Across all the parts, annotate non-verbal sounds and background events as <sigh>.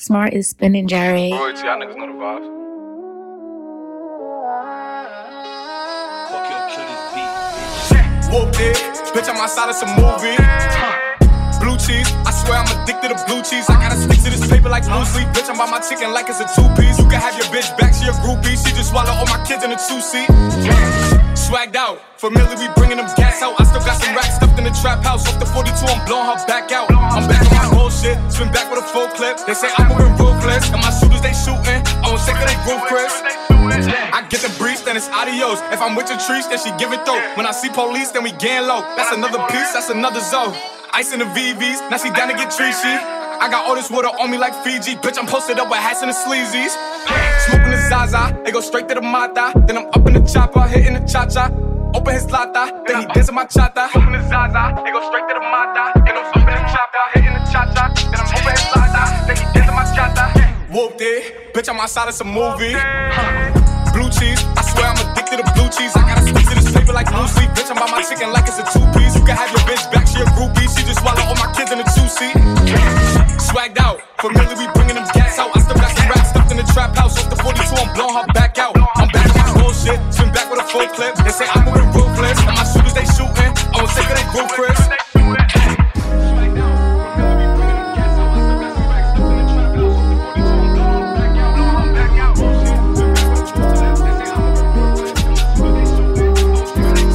Smart is spinning Jerry. Royalty, y'all niggas know the vibes. Whooped it, bitch, I'm outside of some movie. Blue cheese, I swear I'm addicted to blue cheese. I gotta stick to this paper like blue sleep. Bitch, I'm by my chicken like it's a two piece. You can have your bitch back, she a groupie. She just swallow all my kids in a two seat. Swagged out, familiar, we bringing them gas out. I still got some racks stuffed in the trap house. Off the 42, I'm blowing her back out. I'm back on my bullshit, spin back with a full clip. They say I'm moving ruthless, and my shooters they shooting. I won't take they groove, Chris. I get the breeze, then it's adios. If I'm with your trees, then she give it though. When I see police, then we gang low. That's another piece, that's another zone. Ice in the VVs, now she down to get treachy. I got all this water on me like Fiji. Bitch, I'm posted up with hats and the sleazies. Zaza, they go straight to the Mata. Then I'm up in the chopper, hitting the cha cha. Open his lata, then he dancing my chata. Smoking the Zaza, they go straight to the Mata. Then I'm up in the chopper, hitting the cha cha. Then I'm open his lata, then he dancing my chata. Whooped it, bitch, I'm outside it's a movie. Blue cheese, I swear I'm addicted to blue cheese. I gotta stick to this paper like sleep. Bitch, I'm by my chicken like it's a two piece. You can have your bitch back, she a groupie. She just swallow all my kids in a two seat. Swagged out, familiar, we bringing them gas out. I still got some in the trap house. Off the 42, I'm blowing her back out. I'm back on my bullshit, spin back with a full clip. They say I'm moving ruthless, and my shooters they shooting. I won't take it, they group Chris.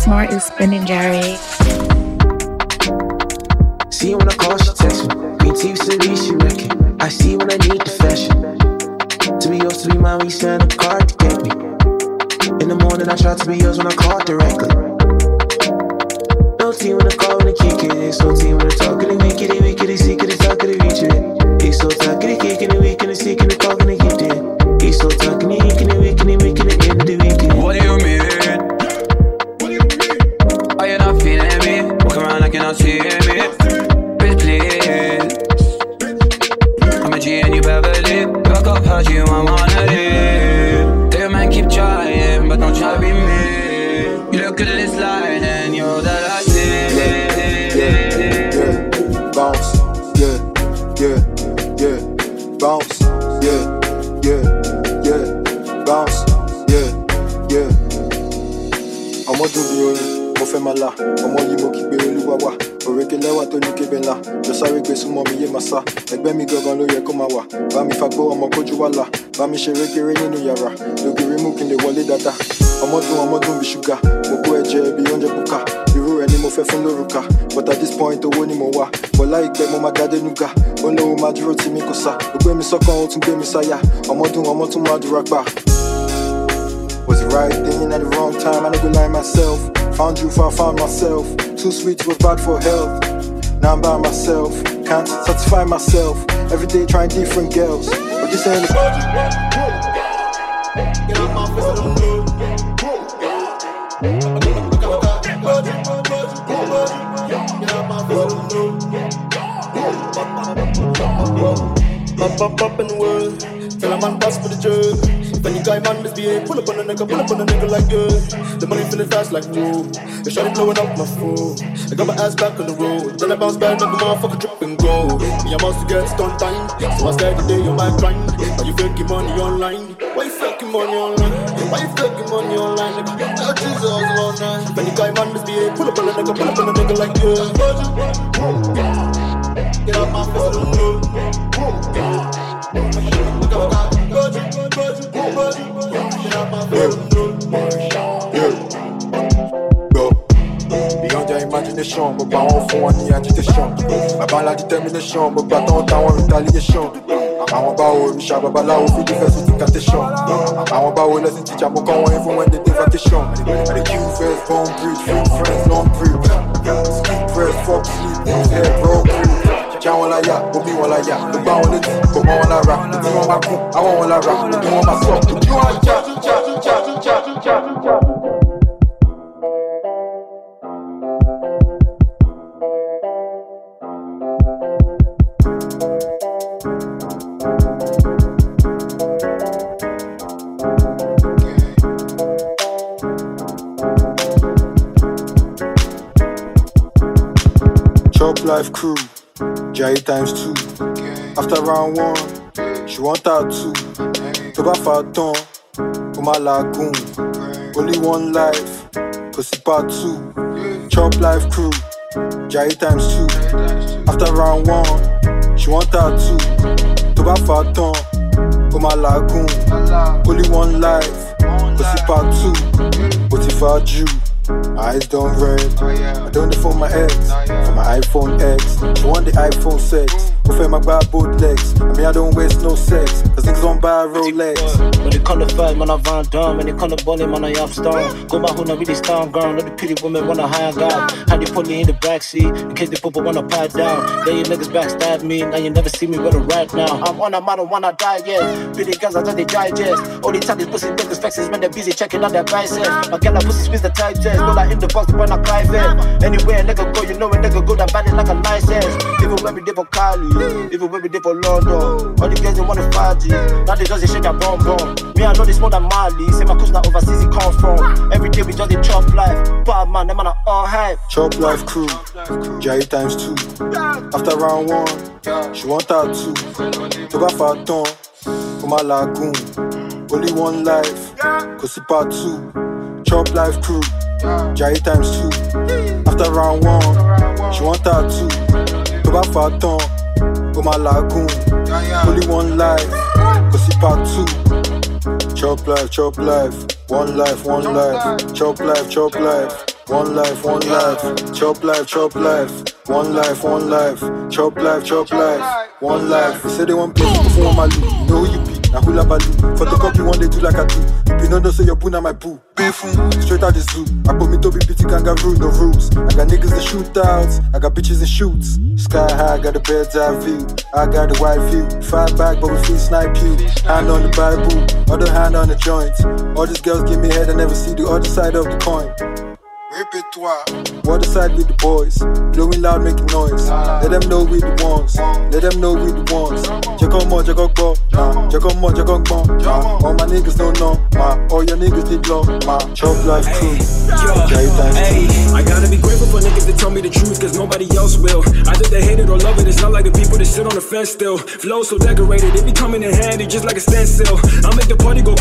Smart is spinning Jerry. See when I call, she text me. Green teeth, city, she wrecking. I see when I need the fashion. To be yours, to be mine, we send a card to get me. In the morning, I try to be yours when I call directly. No team when I call, when I kick it. It's no team when I talk, and they make it, make it, seek it, talk, they reach it. It's so talk, dáadáa ọmọ dùn ọmọ dùn bí ṣúgà mo kó ẹ̀jẹ̀ bí oúnjẹ bùkà irú rẹ̀ ni mo fẹ́ fún lórúkà but at this point owó ni mo wà bọ́lá ìgbẹ́ mo máa dádé núgà ó lóun máa dúró tí mi kò sá ó gbé mi sọ́kàn ó tún gbé mi sáyà ọmọ dùn ọmọ tún máa dúrà gbà. Was the right thing at the wrong time? I never lie myself. Found you for I found myself. Too sweet was bad for health. Now I'm by myself. Can't satisfy myself. Every day trying different girls. But this ain't Up, up, up in the world. Tell a man pass for the jug. When you guy man misbehave, pull up on a nigga, pull up on a nigga like good. The money feeling fast like whoa. The shawty blowing up my phone. I got my ass back on the road. Then I bounce back, make the motherfucker drop and go. Me, I'm to get stunt time. So I start the day on my grind. Why you faking money online? Why you faking money online? Why you faking money online? Nigga, tell Jesus all night. When you guy man misbehave, pull up on a nigga, pull up on a nigga like good. Get out my face, don't know. Beyond your imagination, mo gbà wọn fún wọn ní agitation. Bàbá ńlá determination, mo gbà tán táwọn retaliation. Àwọn báwo òrìṣà babaláwo fìdí fẹ̀sùn incantation. Àwọn báwo lẹ́sìn jíjà mo kọ́ wọn yín fún when they dey vacation. I dey kill first, born friends, long bridge. Sleep press, fuck sleep, use hair. Já wọn láyà, omi wọn láyà, ló gbá wọn létí, kò mọ wọn lára. Ojú wọn máa kún, àwọn wọn lára, ojú wọn máa sọ, ojú wọn já, já, já, já, já, já. Life crew, Jai times two. After round one, She want tattoo. Tó bá fa tán. Only one life, kò sí part two. Chop life crew, Jai times two. After round one, she want tattoo. Tó bá fa tán. Only one life, kò sí part two. Ó ti fa jù. Eyes don't red. I don't phone my for my iPhone X. She want the iPhone 6. Prefer my buy both legs. I mean, I don't waste no sex. Cause niggas don't buy Rolex. When it come to fight, man, I Van Damme. When it come to bully, man, I am stone. Go my hood, I really stand ground. Let the pretty women wanna high God. How they put me in the backseat in case the people wanna pat down. Then you niggas backstab me. Now you never see me with a right now. I'm on a model, wanna die yet. Pretty girls, I thought they digest. All these time these pussy niggas flexes when they're busy checking out their biceps. My girl, I pussy squeeze the tight chest. Go like in the box, when I private. Anywhere, nigga go, you know a nigga good, I'm bad like a license. Even when we did for Cali, even when we did for London. All the girls they wanna party, now they just they shake their bum bum. Me, I know this more than Mali. Say my cousin overseas he come from. Every day we just they chop life. Bad man, them man are all hype. Chop life crew, Jai times two. After round one, she want tattoo. Tó bá fa tán, ó máa lagoon. Only one life, cause sí part two. Chop life crew, Jai times two. After round one, she want tattoo. Tó bá fa ó máa lagoon. Only one life, kò sí part two. Chop life, chop life, one life, one life. Chop life, chop life, one life, one life. Chop life, chop life, one life, one life. Chop life, chop life, one life. They say they want play before my loot. Know you be, now hula baloo. Photocopy one they do like I do. You no no say your boo na my boo. Beefun, straight out the zoo. I put me to be pretty kangaroo, no rules. I got niggas in shootouts, I got bitches in shoots. Sky high, got a bird's eye view. I got the wide view. Fight back, but we free snipe you. Hand on the Bible, other hand on the joint. All these girls give me head, I never see the other side of the coin. Répète-toi. Water side with the boys, blowing loud, making noise. Let them know we the ones. Let them know we the ones. Check on check on more, nah. Check on more, check on nah. All my niggas don't know, ma. All your niggas need love, ma. Chop life crew, Hey, I gotta be grateful for niggas that tell me the truth, cause nobody else will. Either they hate it or love it, it's not like the people that sit on the fence still. Flow so decorated, it be coming in handy just like a standstill. I make the party go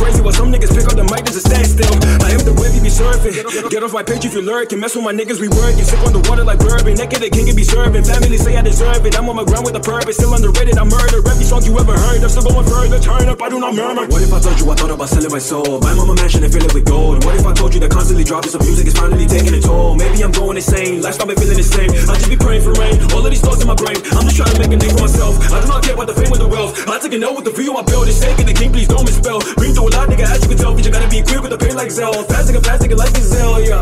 off my page if you lurk lurking. Mess with my niggas, we working. Sip on the water like bourbon. Naked, the king can be serving. Family say I deserve it. I'm on my ground with a purpose. Still underrated, I murder. Every song you ever heard. I'm still going further. Turn up, I do not murmur. What if I told you I thought about selling my soul? Buy mama mansion and fill it with gold. What if I told you that constantly dropping some music is finally taking a toll? Maybe I'm going insane. Lifestyle been feeling the same. I just be praying for rain. All of these thoughts in my brain. I'm just trying to make a name for myself. I do not care about the fame or the wealth. I take a note with the view I build. It's taking the king, please don't misspell. Been through a lot, nigga, as you can tell. But you gotta be quick with the pain like Zell. Fast nigga, fast nigga like Gazelle, yeah.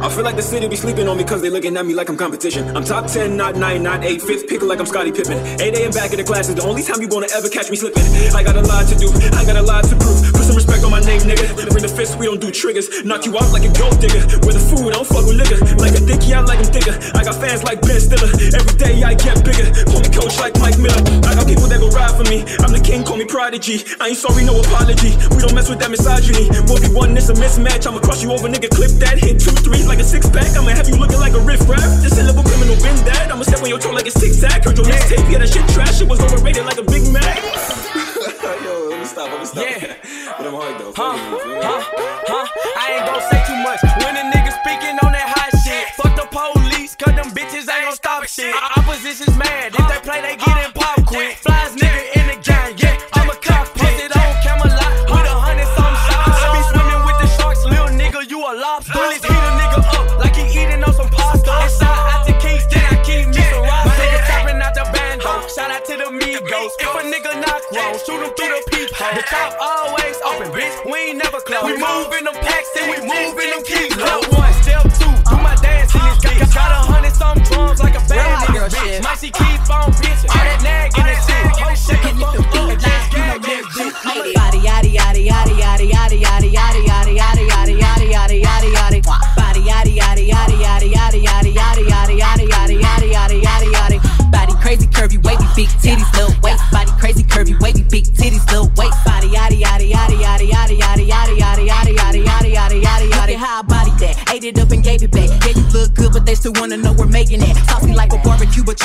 I feel like the city be sleeping on me cause they looking at me like I'm competition. I'm top 10, not 9, not 8, fifth picker like I'm Scottie Pippen. 8 a.m. back in the class is the only time you gonna ever catch me slipping. I got a lot to do, I got a lot to prove. Put some respect on my name, nigga. Bring the fist, we don't do triggers. Knock you out like a gold digger. With the food, I don't fuck with liquor. Like a dicky, I like him thicker. I got fans like Ben Stiller. Every day I get bigger. Call me coach like Mike prodigy. I ain't sorry, no apology. We don't mess with that misogyny. 1v1, it's a mismatch. I'ma cross you over, nigga. Clip that, hit two threes like a six pack. I'ma have you looking like a riff raff. This syllable criminal, been that. I'ma step on your toe like it's tic tac. Heard your mixtape, yeah, that shit trash. It was overrated like a Big Mac. <laughs> Yo, let me stop, let me stop. Yeah. <laughs> But I'm hard though. Huh? Huh? Huh? I ain't gon' say too much. When a nigga speaking on that hot shit, fuck the police, cause them bitches I ain't gon' stop shit. Opposition's mad. If they play, they The top always open, bitch. We ain't never close. We move in them packs and we move in them keys.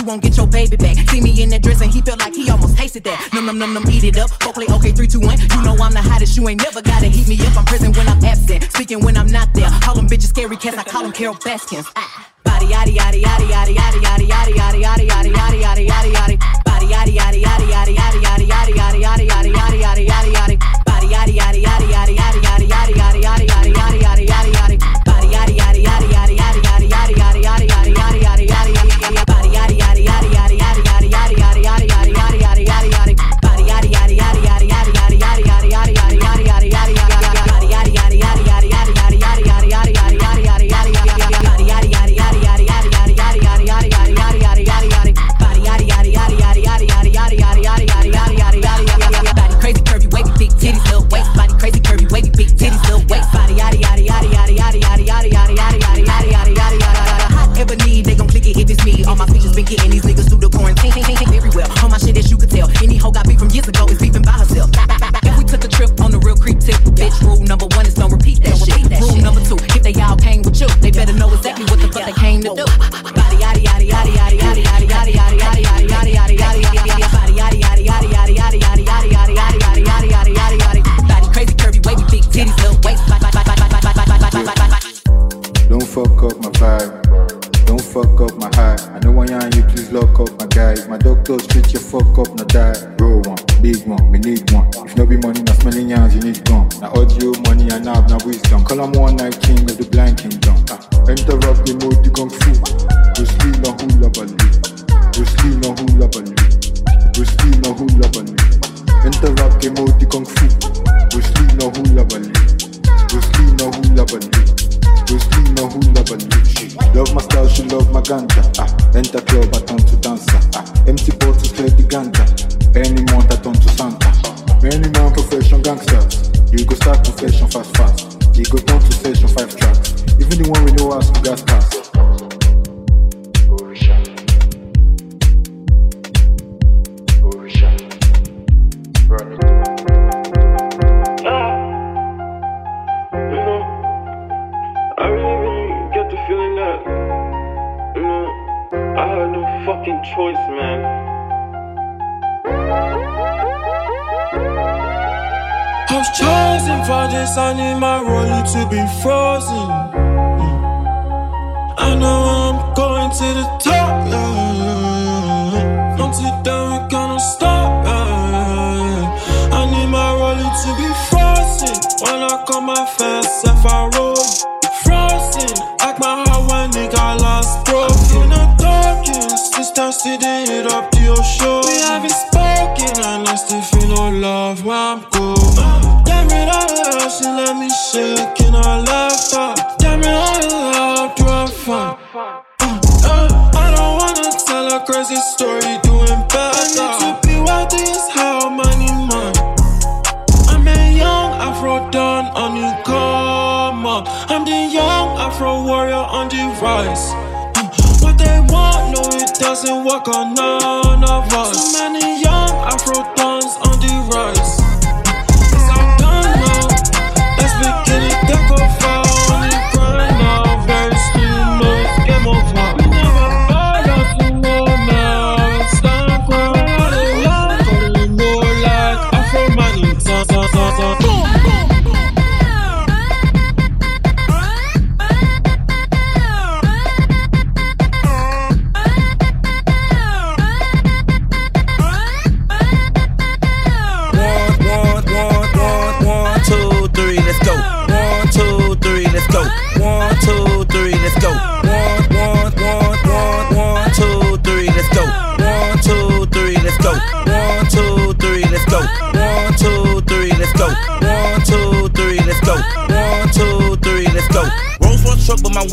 Won't get your baby back see me in that dress and he felt like he almost tasted that. Num num num num, eat it up. Hopefully, okay, three, two, one. You know I'm the hottest. You ain't never gotta heat me up. I'm present when I'm absent, speaking when I'm not there. Call them bitches scary cats. I call them Carole Baskins. Ah. Body yaddy yaddy yaddy yaddy yaddy yaddy yaddy yaddy yaddy yaddy yaddy yaddy yaddy. Body yaddy yaddy yaddy yaddy yaddy yaddy yaddy yaddy yaddy yaddy yaddy yaddy yaddy. Body yaddy yaddy yaddy yaddy guys. My doctors treat you fuck up, no die. Roll one, big one, we need one. Choice, man. I was chosen for this, I need my rollie to be frozen. I know I'm going to the top, yeah. Until down, we gonna stop, yeah. I need my rollie to be frozen. When I come my fast, if I roll, no love where I'm going. Damn it, all love, she let me shake in her laughter. Damn it, all love, do I fun? Uh, I don't wanna tell a crazy story, doing bad. I need to be wealthy as hell, money, man. I'm a young Afro Don on the come up. I'm the young Afro warrior on the rise. Uh, What they want, no, it doesn't work on none of us. So many young Afro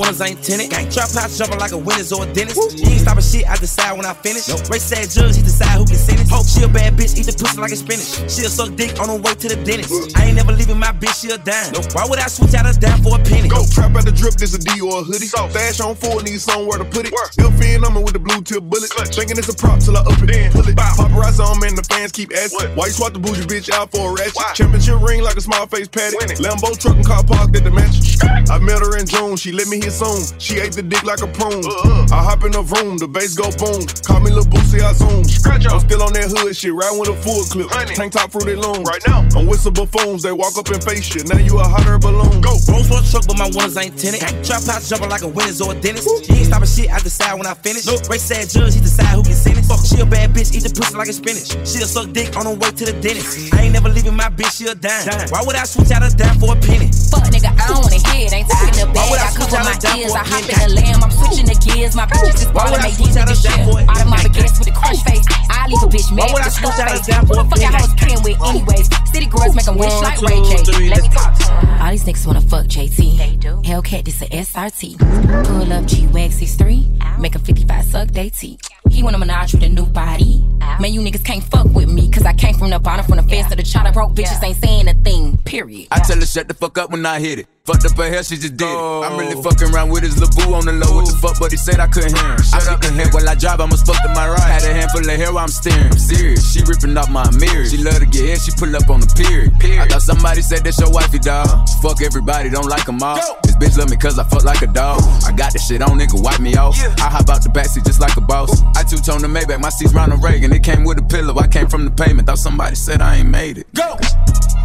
But my ain't tinted. Trap house jumping like a winner's or a dentist. He ain't stopping shit, I decide when I finish. Race sad judge, he decide who can sentence. Hope she a bad bitch, eat the pussy like a spinach. She'll suck dick on her way to the dentist. I ain't never leaving my bitch, she a dime. Why would I switch out a dime for a penny? Go trap out the drip, this a D or a hoodie. Stash on four, need somewhere to put it. Ill fiend, I'm with the blue tip bullet. Thinking it's a prop till I up it. Pull it. Paparazzi on me and the fans keep asking. Why you swap the bougie bitch out for a ratchet? Championship ring like a small face patty. Lambo truck and car parked at the mansion. I met her in June, she let me hit soon. She ate the dick like a prune. I hop in the room, the bass go boom. Call me Lil Boosie, I zoom. I'm still on that hood shit, riding with a full clip. Tank top fruity loom. Right now. I'm with some buffoons, they walk up and face shit. Now you a hotter balloon. Go. Rolls Royce truck, but my windows ain't tinted. Trap house jumping like a Winners or a dentist. She ain't stopping shit, I decide when I finish. Nope. Race sad judge, he decide who can sentence. Fuck, she a bad bitch, eat the pussy like a spinach. She'll suck dick on the way to the dentist. I ain't never leaving my bitch, she a dime. Why would I switch out a dime for a penny? Fuck nigga, I don't wanna hear it. Ain't taking the Why would bag, I I switch cover out my a dime ears. for I a hop in penny? the lamb, I'm switching the gears. My bitches just Why would ballin', I make switch these out a niggas dime shit. for a- Automatic gas with a crunch face. I leave a bitch Why mad would I with a switch stuff out a face. dime for a Who the fuck I penny? was kidding with um, anyways? City girls make 'em wish One, like two, Ray J. three, Let me let's talk to 'em. All these niggas wanna fuck JT. They do. Hellcat, this a SRT. Pull up G-Wag 63. Make a 55 suck they T. He wanna menage with a new body. Man, you niggas can't fuck with me, cause I came from the bottom, from the fence to the chopper. Broke bitches ain't saying a thing, period. I tell her shut the fuck up when I hit it. Fucked up her hair, she just did it. I'm really oh. fucking around with his LeBoo on the low. What the fuck, but he said I couldn't hear him. Shut up and head while I drive, I must fuck to my right. Had a handful of hair while I'm steering. I'm serious, she ripping off my mirror. She love to get hit, she pull up on the period. I thought somebody said that's your wifey, dog. Fuck everybody, don't like them all. This bitch love me cause I fuck like a dog. I got this shit on, nigga, wipe me off. I hop out the backseat just like a boss. I two-tone the Maybach, my seat's Ronald Reagan. It came with a pillow, I came from the pavement. Thought somebody said I ain't made it. Go!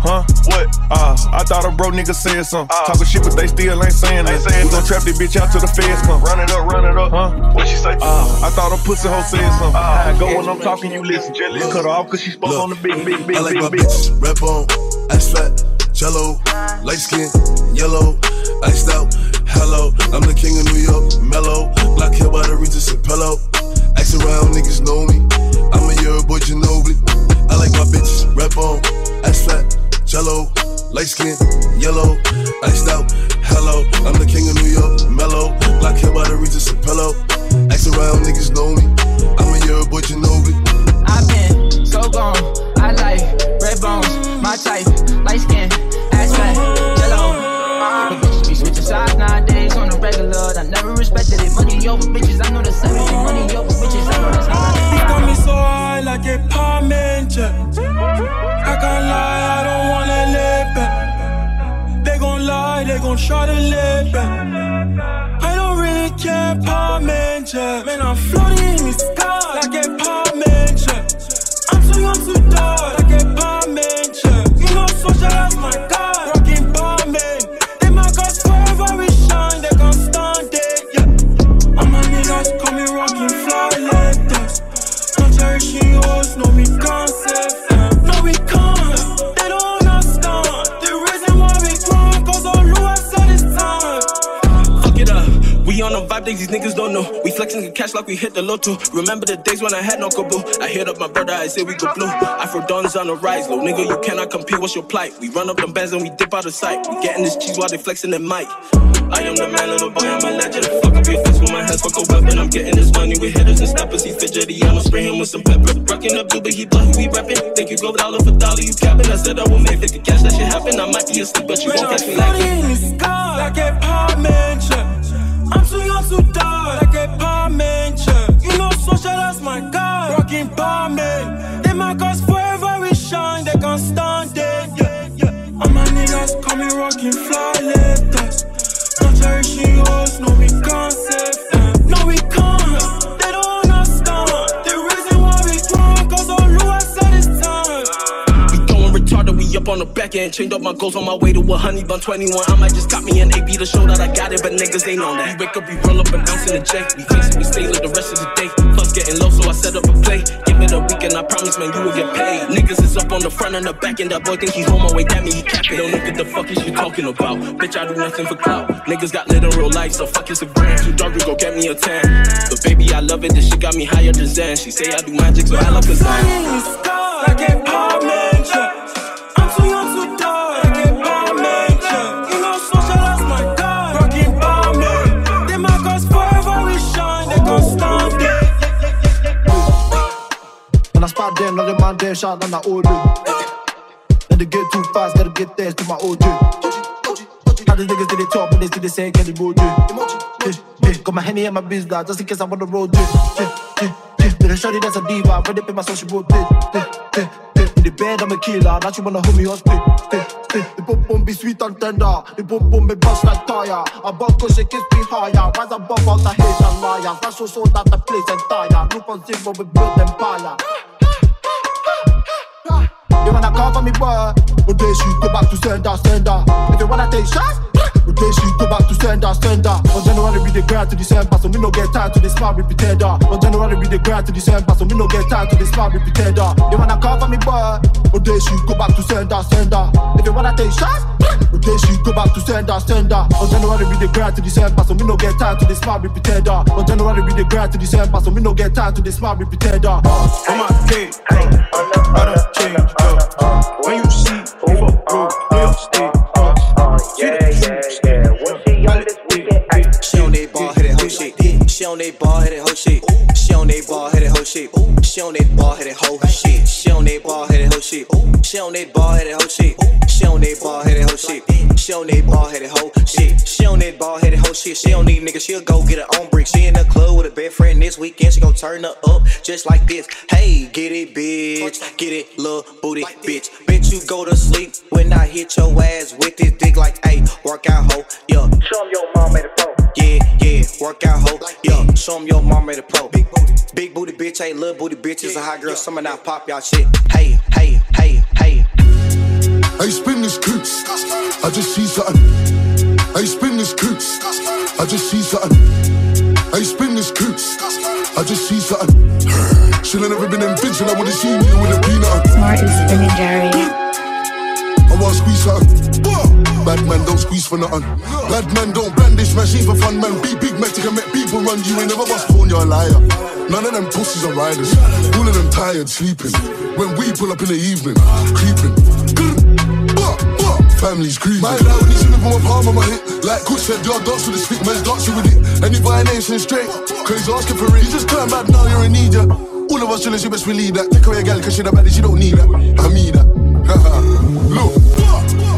Huh? What? Uh, I thought a bro nigga said something. Talking shit, but they still ain't saying that. We gon' trap this bitch out till the feds come. Run it up, run it up. Huh? What she say? Uh, I thought a pussy hoe said something. I go when I'm talking, you listen. Cut her off cause she spoke on the big, big, big, I like big, my big. bitches, red bone, ass fat, jello, light skin, yellow, iced out, hello. I'm the king of New York, mellow, black hair by the Regis and pillow. Ask around, niggas know me. I'm a year boy, Ginobili. I like my bitches, red bone, ass fat, jello, light skin, yellow, iced out, hello. I'm the king of New York, mellow, black hair by the Regis and pillow. Ask around, niggas know me. I'm a year to live back. I don't really care, palm jet. Man, I'm floating on a vibe that these niggas don't know. We flexing the cash like we hit the lotto. Remember the days when I had no couple. I hit up my brother, I say we go blue. Afro Don's on the rise, low nigga, you cannot compete. What's your plight? We run up them bands and we dip out of sight. We getting this cheese while they flexing the mic. I am the man, little boy, I'm a legend. Fuck up your face with my hands, fuck a weapon. I'm getting this money with hitters and steppers. He fidgety, I'ma spray him with some pepper. Rocking up, blue, but he blood, who we reppin'. Think you go dollar for dollar, you capping. I said I will make 50 cash, that shit happen. I might be asleep, but you won't catch me floating lacking. in the sky like a palm I'm too young to die like a palm You know, socialize my guy, rocking palm They my gods forever we shine, they can't stand it. Yeah, yeah. All my niggas call me rocking fly leptas. No cherishing yours, no we concept. No we can't, up on the back end. Chained up my goals on my way to a honey bun 21. I might just got me an AP to show that I got it, but niggas ain't on that. We wake up, we roll up an ounce in the J. We face it, we stay lit the rest of the day. Plus getting low, so I set up a play. Give it a weekend, I promise, man, you will get paid. Niggas is up on the front and the back end. That boy think he home away, that me, he capping. Don't know what the fuck is you talking about. Bitch, I do nothing for clout. Niggas got lit in real life, so fuck grand. Too dark, we go get me a tan. But baby, I love it, this shit got me higher than Zen. She say I do magic, so I love Kazan. Like a When I them, now the man there shot on the old And they get too fast, gotta get there to my OG. How the niggas did it top and they see the same get emoji. Yeah, yeah. Got my henny and my biz business just in case I'm on the road. Yeah. Did a shorty that's a diva, but they pay my social yeah. In the bed, I'm a killer. Now she wanna hold me yeah. The boom boom be sweet and tender. The boom boom be bust like tire. Above cause she kiss me higher. Rise above all the hate and liars. That's so so that the place entire. Look on Zimbo, we build empire. Me, boy. You, go back to sender, sender. If you wanna take shots, you, go back to sender, sender. On January be the grind to December, so me no get time to this smart pretender. On January be the grind to December, so me no get time to this smart pretender. You wanna for me, boy? Rotate you, go back to sender, sender. If you wanna take shots, <clears throat> rotate you, go back to sender, sender. On January be the grind to December, so me no get time to this smart pretender. On January be the grind to December, so me no get time to this smart pretender. On my cake, I don't change, uh, when you see She on that ball headed hoe shit. She on that ball headed hoe shit. She on that ball headed hoe shit. She on that ball headed hoe shit. She on that ball headed hoe shit. She on that ball headed hoe shit. She on that ball headed hoe shit. She on that ball headed hoe shit. She don't need niggas. She'll go get her own brick. She in the club with a best friend this weekend. She gon' turn her up just like this. Hey, get it, bitch. Get it, little booty, bitch. Bitch, you go to sleep when I hit your ass with this dick like, hey, work out, hoe. Yeah. Show 'em your mom made a phone. Yeah, yeah, work out, hoe. Yeah, show 'em your mom made a pro. Big booty, big booty bitch. Hey, little booty bitch is a hot girl. Summer now, pop y'all shit. Hey, hey, hey, hey. I spin this coots, I just see something. I spin this coots, I just see something. I spin this coots, I just see something. Should've never been invincible, I would've seen you with a peanut. Smart is spinning Jerry. I wanna squeeze something. Bad man don't squeeze for nothing. Bad man don't brandish machine for fun, man. Be big Mexican, make people run. You ain't never bust phone, you're a liar. None of them pussies are riders. All of them tired, sleeping. When we pull up in the evening, creeping. Family's creeping. My he's in for my palm on my hip. Like Coach said, y'all dance with the stick, man's dancing with it. Any violation straight. Crazy asking for it. You just turn back now, you're in need, yeah. All of us jealous, you best believe that. Take away a gal, cause she the baddest, she don't need that. I mean that. <laughs> Look.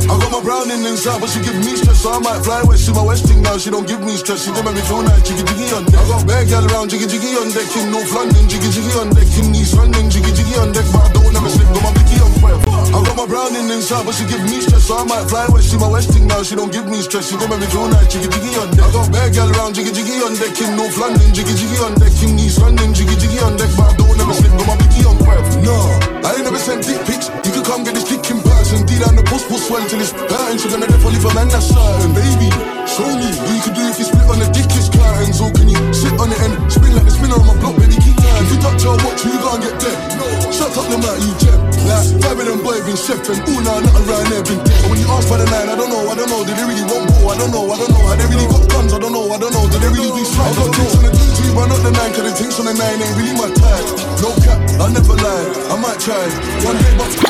I got my browning inside, but she give me stress, so I might fly west. She my westing now, she don't give me stress. She do make me feel nice, jiggy jiggy on deck. I got bad gal around, jiggy jiggy on deck in North London, jiggy jiggy on deck in East London, jiggy jiggy on deck, but I don't ever slip, got my blicky on fire. I got my browning inside, but she give me stress, so I might fly west. She my westing now, she don't give me stress. She do make me feel nice, jiggy jiggy on deck. I got bad gal around, jiggy jiggy on deck in North London, jiggy jiggy on deck in East London, jiggy jiggy on deck, but I don't ever slip, got my blicky on fire. No, I ain't never sent dick pics. Come get this dick in person, D down the post, post swell till it's burning. She gonna never leave a man that's certain, baby. Show me what you can do if you split on the dick is curtains, or can you sit on it and spin like the spinner on my block, baby? Keep going. If you touch your watch, you gonna get dead. Shut up, the mouth, you gem. Like five of them boys been chef and ooh nah, not around there been dead. When you ask for the nine, I don't know, I don't know. Did they really want more? I don't know, I don't know. Had they really got guns? I don't know, I don't know. Did they really do slime? I got things on the two, but not the nine. Cause the things on the nine ain't really my type. No cap, I never lie. I might try one day, but.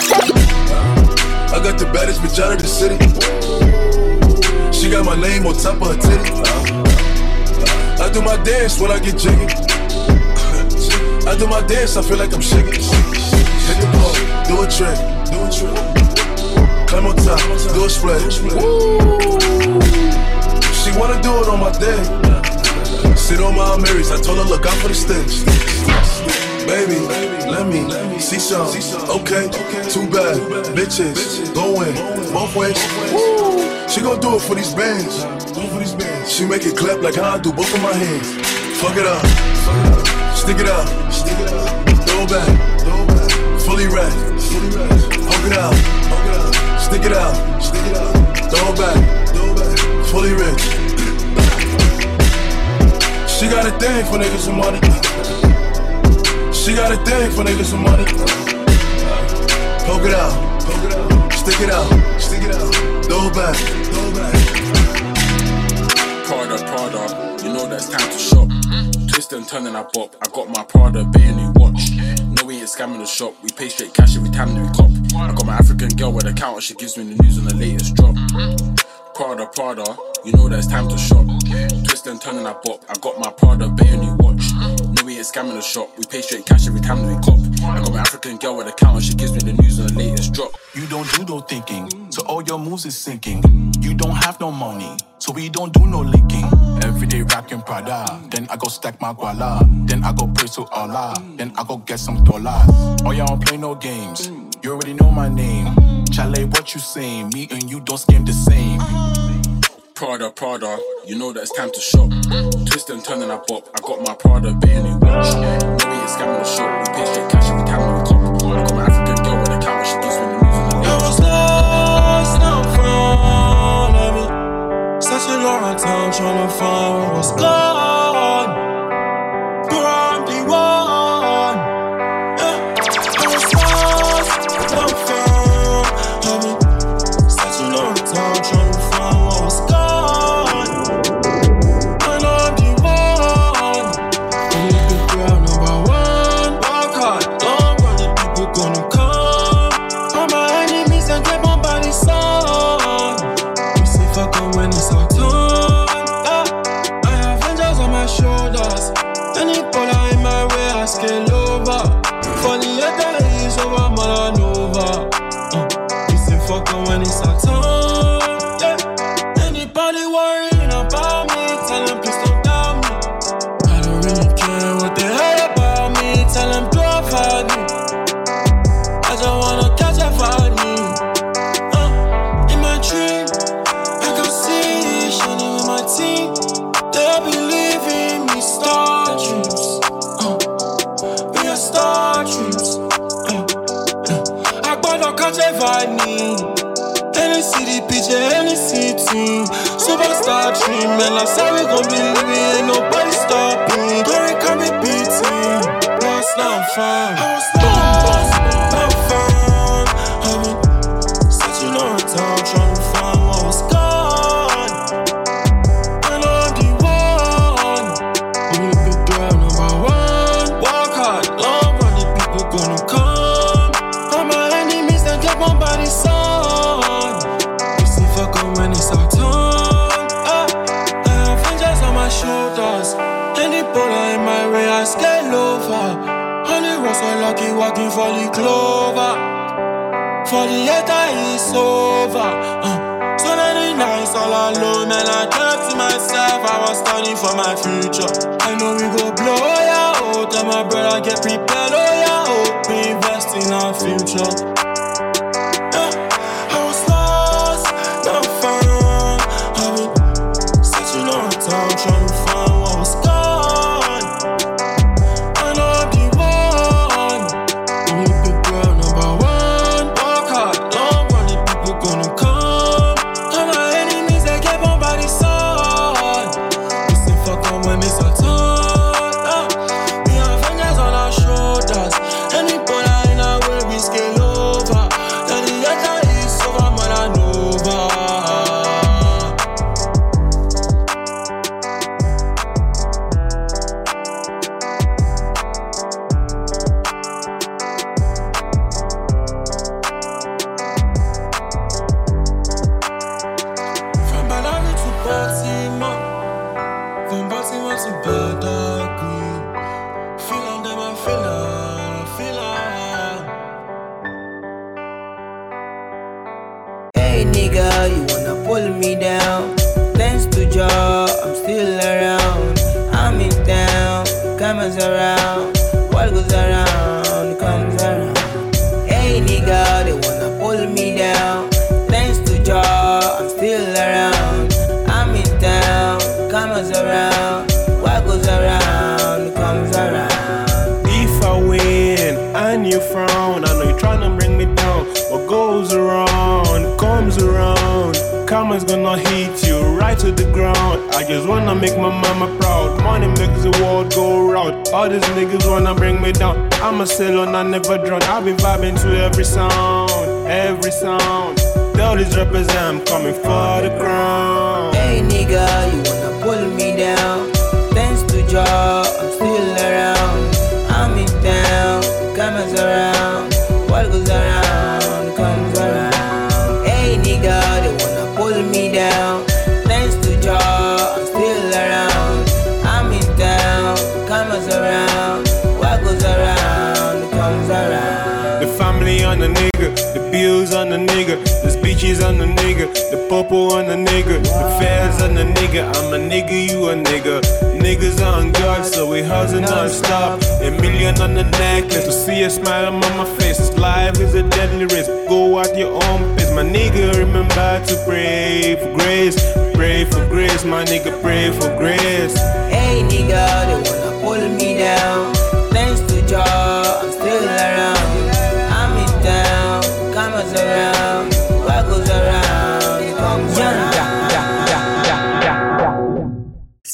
I got the baddest bitch out of the city. She got my name on top of her titty. I do my dance when I get jiggy. I do my dance, I feel like I'm shaking. Hit the ball, do a trick, do a trick. Climb on top, do a split. She wanna do it on my day. Sit on my Marys, I told her look out for the sticks. Baby, let me see some. Okay, too bad. Bitches, going both ways. She gon' do it for these bands. She make it clap like how I do both of my hands. Fuck it up, stick it up, throw back, fully wrapped. Poke it out, stick it out, throw back, fully rich. She got a thing for niggas with money. She got a thing for niggas with money. Poke it out, poke it out, stick it out, stick it out, throw it back, throw it back. Prada, Prada, you know that it's time to shop. Twist and turn and I pop. I got my Prada, bay new watch. No, we ain't scamming the shop. We pay straight cash every time that we cop. I got my African girl with the counter, she gives me the news on the latest drop. Prada, Prada, you know that it's time to shop. Twist and turn and I pop. I got my Prada, bay new watch. We ain't scamming the shop. We pay straight cash every time that we cop. I got my African girl with the counter, she gives me the news on the latest drop. You don't do no thinking, so all your moves is sinking. You don't have no money, so we don't do no linking. Every day rockin' Prada, then I go stack my guala, then I go pray to Allah, then I go get some dollars. Oh, y'all don't play no games, you already know my name. Chalet, what you saying? Me and you don't scam the same. Prada, Prada, you know that it's time to shop. Twist and turn and I bop. I got my Prada, be a new watch. Maybe it's shop. We pay straight cash every time we cop. I got my African girl with a camera, she gives me the news and the was lost, now I'm. Such a long time trying to find what was gone. for my future. Hey nigga, you wanna pull me down? Thanks to Jah, I'm still around. I'm in town, cameras around. Just wanna make my mama proud. Money makes the world go round. All these niggas wanna bring me down. I'm a sailor, I never drown. I be vibing to every sound, every sound. Tell these rappers I'm coming for the crown. Hey nigga, you wanna pull me down? Thanks to Jah. nigga. speeches bitches on the nigga. The popo on the nigga. The feds on the nigga. I'm a nigga, you a nigga. Niggas on guard, so we hustling non-stop. A million on the necklace. To see a smile on my face. Life is a deadly risk. Go out your own pace. My nigga, remember to pray for grace. Pray for grace, my nigga, pray for grace. Hey nigga, they wanna pull me down. Thanks to God.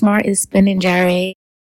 smart is spinning jerry.